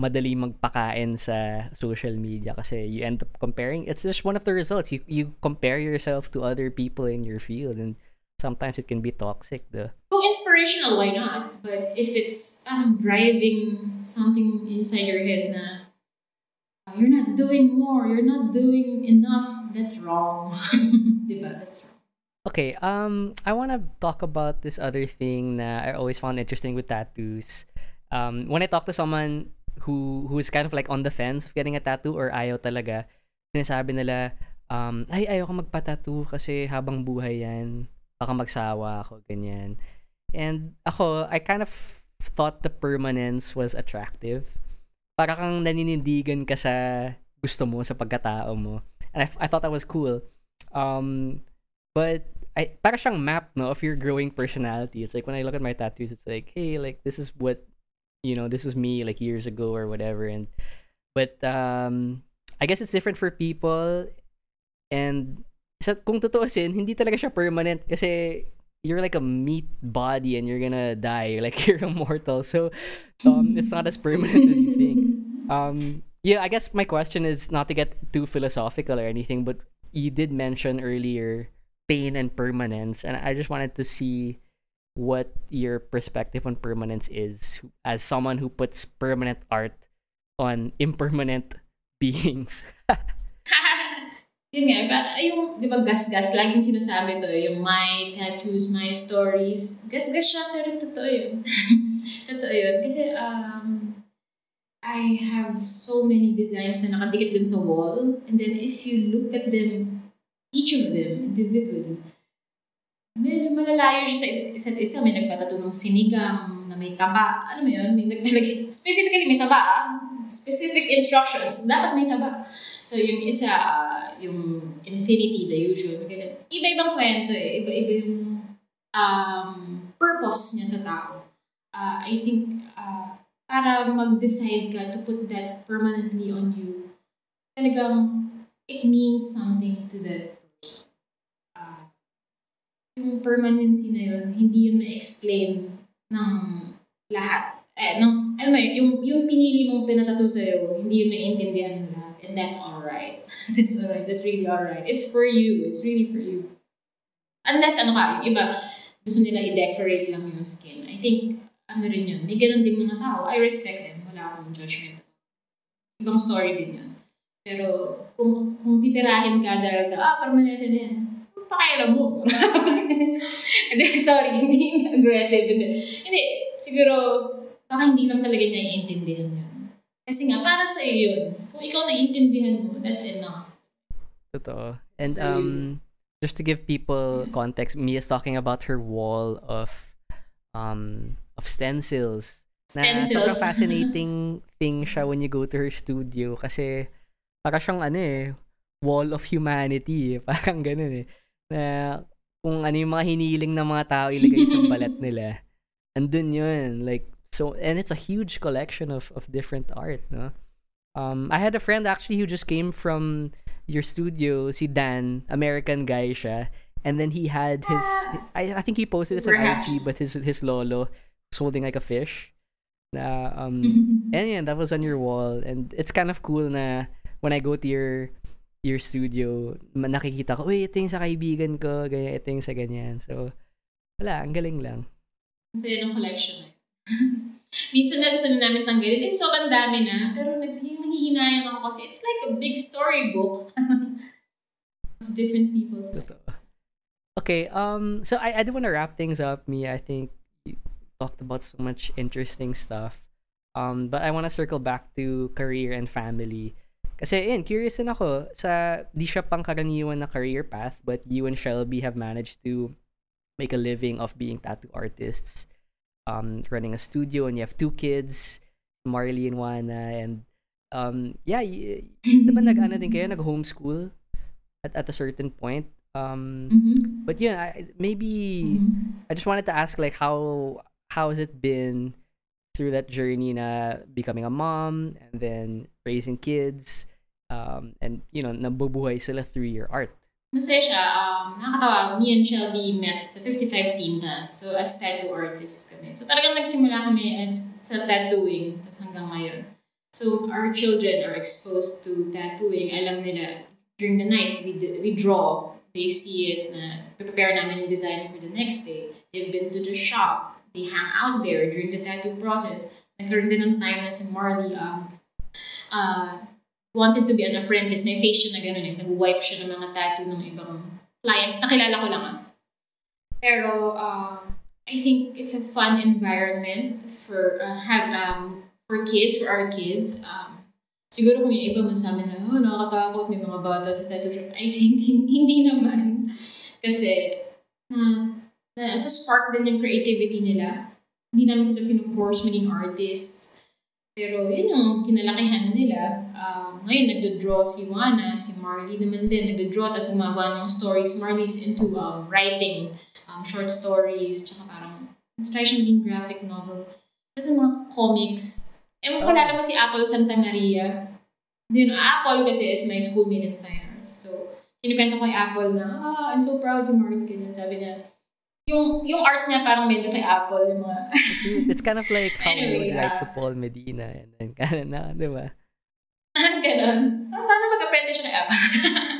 madali magpakain sa social media kasi you end up comparing it's just one of the results. You you compare yourself to other people in your field and sometimes it can be toxic though oh inspirational why not? But if it's um, driving something inside your head na oh, you're not doing more you're not doing enough that's wrong. Diba? That's wrong. Okay, um, I want to talk about this other thing that I always found interesting with tattoos. Um, when I talk to someone who who is kind of like on the fence of getting a tattoo or ayaw talaga, sinasabi nila, um, ay, ayaw ko magpa-tattoo kasi habang buhay yan, baka magsawa ako, ganyan. And ako, I kind of thought the permanence was attractive. Para kang naninindigan ka sa gusto mo, sa pagkatao mo. And I, I thought that was cool. Um, but I, para siyang map no of your growing personality. It's like when I look at my tattoos, it's like, hey, like this is what you know, this was me like years ago or whatever. And But um, I guess it's different for people. And sa, kung sin, hindi talaga siya permanent kasi you're like a meat body and you're gonna die. Like you're immortal. So um, it's not as permanent as you think. Um, yeah, I guess my question is not to get too philosophical or anything, but you did mention earlier pain and permanence, and I just wanted to see what your perspective on permanence is as someone who puts permanent art on impermanent beings. Yun nga, ba, yung, di ba, gas-gas, laging sinasabi to, yung my tattoos, my stories. Gas-gas siya, pero totoo yun. totoo yun. Kasi, um, I have so many designs na nakadikit dun sa wall. And then, if you look at them, each of them, individually, medyo malalayo siya sa isa't isa. May nagpatato ng sinigang na may taba. Alam mo yun? May nagpalagay, specifically may taba ah specific instructions, dapat may taba. So, yung isa, uh, yung infinity, the usual. Iba-ibang kwento eh. Iba-iba yung um, purpose niya sa tao. Uh, I think, uh, para mag-decide ka to put that permanently on you, talagang it means something to. Uh, yung permanency na yun, hindi yun na-explain ng lahat eh, nung, ano mo, yung, yung pinili mong pinatato sa'yo, hindi yun naiintindihan ng lahat. And that's alright. that's alright. That's really alright. It's for you. It's really for you. Unless, ano ka, yung iba, gusto nila i-decorate lang yung skin. I think, ano rin yun. May ganun din mga tao. I respect them. Wala akong judgment. Ibang story din yun. Pero, kung, kung titirahin ka dahil sa, ah, permanente na yan, pakailan mo. Sorry, hindi aggressive. Hindi, hindi siguro, baka hindi lang talaga niya iintindihan yun. Kasi nga, para sa iyo yun. Kung ikaw naiintindihan mo, that's enough. Totoo. And so, um, just to give people context, Mia's talking about her wall of um of stencils. Stencils. Na sobrang fascinating thing siya when you go to her studio kasi para siyang ano eh, wall of humanity. Eh. Parang ganun eh. Na kung ano yung mga hiniling ng mga tao ilagay sa balat nila. Andun yun. Like, so and it's a huge collection of of different art no um i had a friend actually who just came from your studio si Dan American guy siya and then he had his I, I think he posted it on IG but his his lolo was holding like a fish na um and yeah that was on your wall and it's kind of cool na when I go to your your studio nakikita ko uy ito yung sa kaibigan ko ganyan ito yung sa ganyan so wala ang galing lang kasi ng collection eh Minsan na gusto na namin tanggalin. Eh, sobrang dami na. Pero nanghihinayang ako kasi it's like a big storybook of different people's lives. Okay, um, so I, I do want to wrap things up, me. I think you talked about so much interesting stuff. Um, but I want to circle back to career and family. Kasi, in curious din ako, sa, di siya pang karaniwan na career path, but you and Shelby have managed to make a living of being tattoo artists um, running a studio and you have two kids, Marley and Juana, and um, yeah, y- diba nag-ano din kayo, nag-homeschool at, at a certain point. Um, mm-hmm. But yeah, I, maybe mm-hmm. I just wanted to ask like how how has it been through that journey na becoming a mom and then raising kids um, and you know nabubuhay sila through your art Masaya siya. Um, nakakatawa, me and Shelby met sa 55 team na. So, as tattoo artists kami. So, talagang nagsimula kami as sa tattooing. Tapos hanggang ngayon. So, our children are exposed to tattooing. Alam nila, during the night, we, we draw. They see it na prepare namin yung design for the next day. They've been to the shop. They hang out there during the tattoo process. Nagkaroon din ng time na si Marley um, uh, wanted to be an apprentice, may face siya na gano'n eh. Nag-wipe siya ng mga tattoo ng ibang clients. Nakilala ko lang ah. Pero, uh, I think it's a fun environment for uh, have um, for kids, for our kids. Um, siguro kung yung iba masabi na, oh, nakakatakot, may mga bata sa tattoo shop. I think hindi naman. Kasi, na, na, sa spark din yung creativity nila. Hindi namin sila pinu-force maging artists pero yun yung kinalakihan nila. Um, ngayon, nagdo-draw si Juana, si Marley naman din, nagdo-draw, tapos gumagawa ng stories. Marley's into um, writing, um, short stories, tsaka parang try siya maging graphic novel. Tapos mga comics. Eh, kung oh. mo si Apple Santa Maria, Yun, Apple kasi is my schoolmate in fine arts. So, kinukwento ko kay Apple na, ah, I'm so proud si Mark. Ganyan. Sabi niya, yung yung art niya parang medyo kay Apple. Yung mga, It's kind of like how Anyway, we would write uh, to Paul Medina and then kind of na, di ba? Ganun. Ah, sana mag-apprentice siya kay Apple.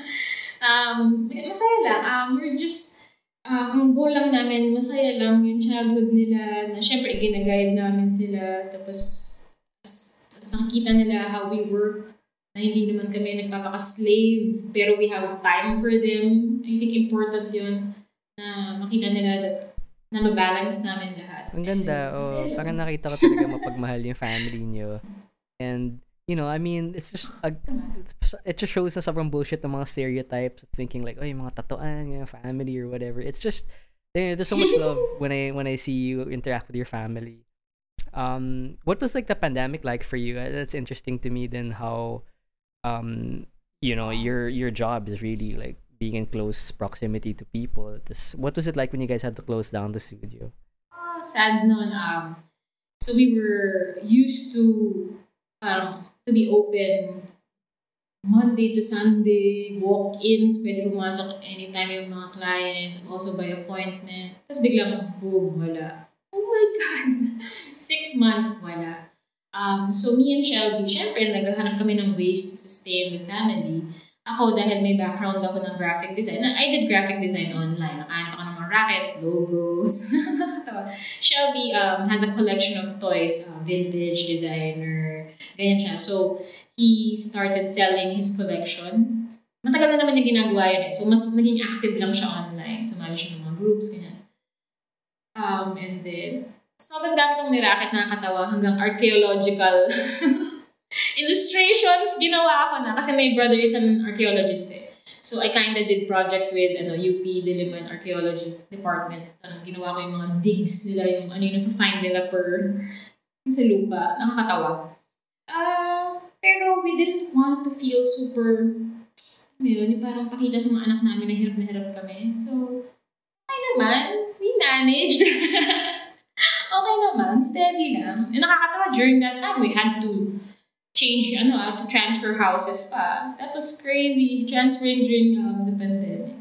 um, masaya lang. Um, we're just, uh, ang goal lang namin, masaya lang yung childhood nila, na syempre ginaguide namin sila, tapos, tas nakikita nila how we work, na hindi naman kami nagpapaka-slave, pero we have time for them. I think important yun, na makita nila that na mabalance namin lahat. Ang ganda. And, Oh, parang nakita ko talaga mapagmahal yung family nyo. And, you know, I mean, it's just, a, it just shows na sobrang bullshit ng mga stereotypes of thinking like, yung mga tatoan, yung family or whatever. It's just, there- there's so much love when I when I see you interact with your family. Um, what was like the pandemic like for you? That's interesting to me. Then how, um, you know, your your job is really like being in close proximity to people. This, what was it like when you guys had to close down the studio? Ah, sad nun. Um, so we were used to parang to be open Monday to Sunday, walk-ins, pwede pumasok anytime yung mga clients, and also by appointment. Tapos biglang, boom, wala. Oh my God! Six months, wala. Um, so me and Shelby, syempre, naghahanap kami ng ways to sustain the family. Ako, dahil may background ako ng graphic design, I did graphic design online. Nakahanap ako ng mga racket, logos. Shelby um, has a collection of toys, uh, vintage designer, ganyan siya. So, he started selling his collection. Matagal na naman niya ginagawa yun eh. So, mas naging active lang siya online. Sumali siya ng mga groups, ganyan. Um, and then, sobrang dami kong niracket nakakatawa hanggang archaeological illustrations ginawa ko na. Kasi my brother is an archaeologist eh. So, I kinda did projects with ano, UP Diliman Archaeology Department. Ano, ginawa ko yung mga digs nila, yung ano yung find nila per sa lupa. Nakakatawa. Ah, pero we didn't want to feel super, ano yun, parang pakita sa mga anak namin na hirap na hirap kami. So, okay naman. We managed. okay naman. Steady lang. And nakakatawa, during that time, we had to change, ano ah, to transfer houses pa. That was crazy. Transferring during um, the pandemic.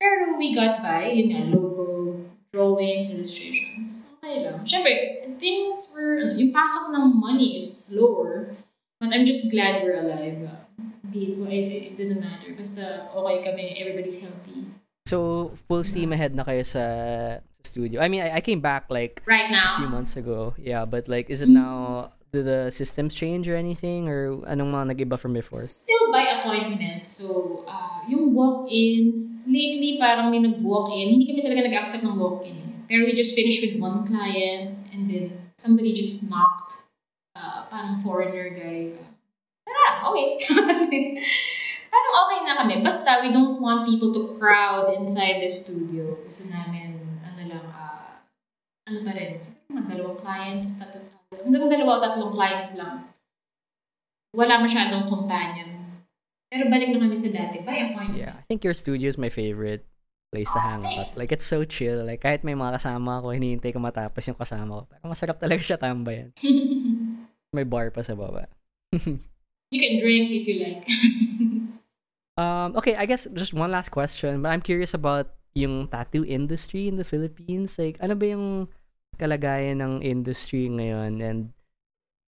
Pero we got by, yun nga, logo, drawings, illustrations. Okay lang. Siyempre, things were, yung pasok ng money is slower. But I'm just glad we're alive. Uh, it, it doesn't matter. Basta okay kami, everybody's healthy. So, full steam ahead na kayo sa, studio. I mean, I, I came back like Right now a few months ago. Yeah, but like, is it now, did the systems change or anything? Or anong mga nag-iba from before? still by appointment. So, uh, yung walk-ins, lately parang may nag-walk-in. Hindi kami talaga nag-accept ng walk-in. eh. Pero we just finished with one client and then somebody just knocked. Uh, parang foreigner guy. Tara, okay. parang okay na kami. Basta we don't want people to crowd inside the studio. Gusto namin, ano lang, ah, ano pa rin, siguro mga dalawang clients, tatlong, hanggang dalawa o tatlong clients lang wala masyadong companion. Pero balik na kami sa dati. By appointment. Yeah, I think your studio is my favorite place to hang out. Like, it's so chill. Like, kahit may mga kasama ako, hinihintay ko matapos yung kasama ko. Pero masarap talaga siya tambayan. May bar pa sa baba. you can drink if you like. Um, okay, I guess just one last question. But I'm curious about yung tattoo industry in the Philippines. Like, ano ba yung kalagayan ng industry ngayon? And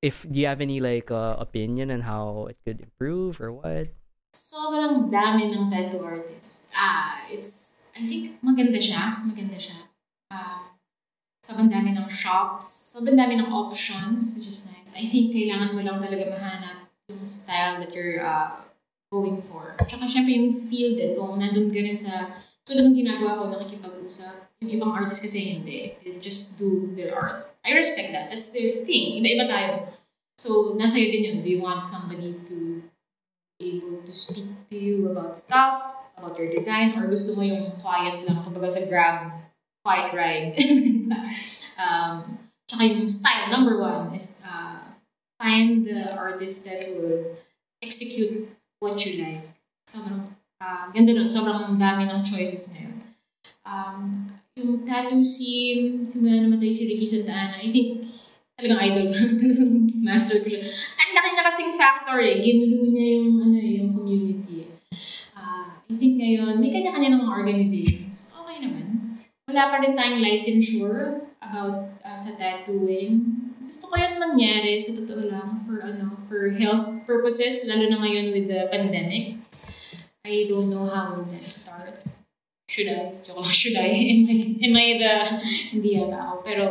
if do you have any like uh, opinion on how it could improve or what? Sobrang dami ng tattoo artists. Ah, it's, I think maganda siya. Maganda siya. Um, sobrang dami ng shops. Sobrang dami ng options, which is nice. I think kailangan mo lang talaga mahanap yung style that you're uh, going for. Tsaka syempre yung field din, kung nandun ka rin sa, tulad ng ginagawa ko, nakikipag-usap. Yung ibang artist kasi hindi. Just do their art. I respect that. That's their thing. Iba-iba tayo. So, nasa iyo din yun. Do you want somebody to be able to speak to you about stuff, about your design, or gusto mo yung quiet lang, kumbaga sa grab, quiet ride. um, tsaka yung style, number one, is uh, find the artist that will execute what you like. Sobrang, uh, ganda nun. Sobrang dami ng choices ngayon. Um, yung tattoo scene, simula namatay si Ricky Santa Ana, I think talagang idol ko. talagang master ko siya. Ang laki na kasing factor eh. Ginulo niya yung, ano, eh, yung community. Uh, I think ngayon, may kanya-kanya ng mga organizations. Okay naman. Wala pa rin tayong licensure about uh, sa tattooing. Gusto ko yan mangyari sa totoo lang for ano for health purposes lalo na ngayon with the pandemic. I don't know how will that start. Should I? Joke lang, should I? Am I, am I the... Hindi yata ako. Pero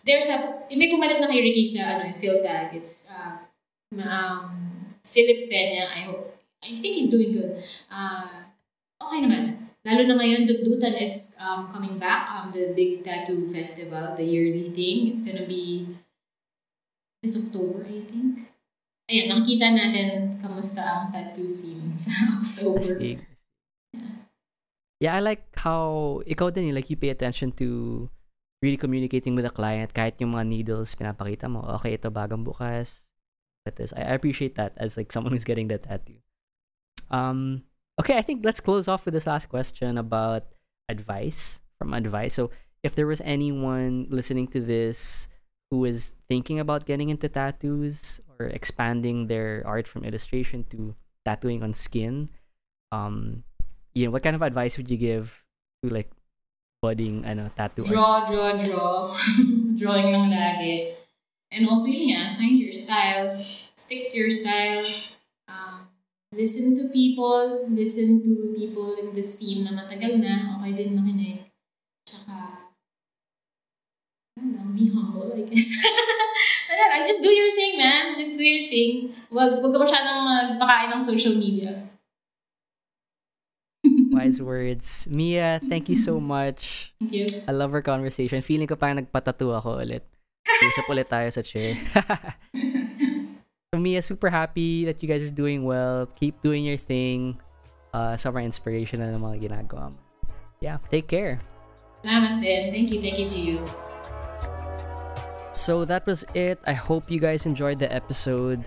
there's a... May pumalit na kay Ricky sa ano, Phil Tag. It's uh, um, Philip Peña. I hope. I think he's doing good. Uh, okay naman. Lalo na ngayon, Dugdutan is um, coming back. Um, the big tattoo festival, the yearly thing. It's gonna be this October, I think. Ayan, nakikita natin kamusta ang tattoo scene sa October. Astig. Yeah, I like how ikaw din, like you pay attention to really communicating with the client kahit yung mga needles pinapakita mo. Okay, ito bagong bukas. That is, I appreciate that as like someone who's getting that tattoo. Um, okay, I think let's close off with this last question about advice from advice. So, if there was anyone listening to this who is thinking about getting into tattoos or expanding their art from illustration to tattooing on skin, um, know, what kind of advice would you give to like budding ano tattoo? Draw, draw, draw. Drawing lang lagi. And also, yun nga, find your style. Stick to your style. Um, listen to people. Listen to people in the scene na matagal na. Okay din makinig. Tsaka, lang, be humble, I guess. lang, just do your thing, man. Just do your thing. Wag, wag ka masyadong magpakain ng social media. Wise words. Mia, thank you so much. Thank you. I love our conversation. Feeling ko parang nagpatattoo ako ulit. Usap ulit tayo sa chair. so Mia, super happy that you guys are doing well. Keep doing your thing. Uh, sobrang inspirational ng mga ginagawa mo. Yeah, take care. Salamat din. Thank you, thank you, Gio. So that was it. I hope you guys enjoyed the episode.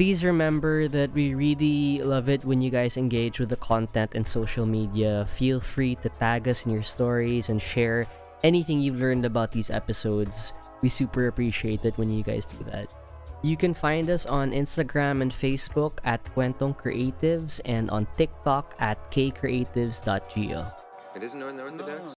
Please remember that we really love it when you guys engage with the content and social media. Feel free to tag us in your stories and share anything you've learned about these episodes. We super appreciate it when you guys do that. You can find us on Instagram and Facebook at Kwentong Creatives and on TikTok at kcreatives.geo. It isn't?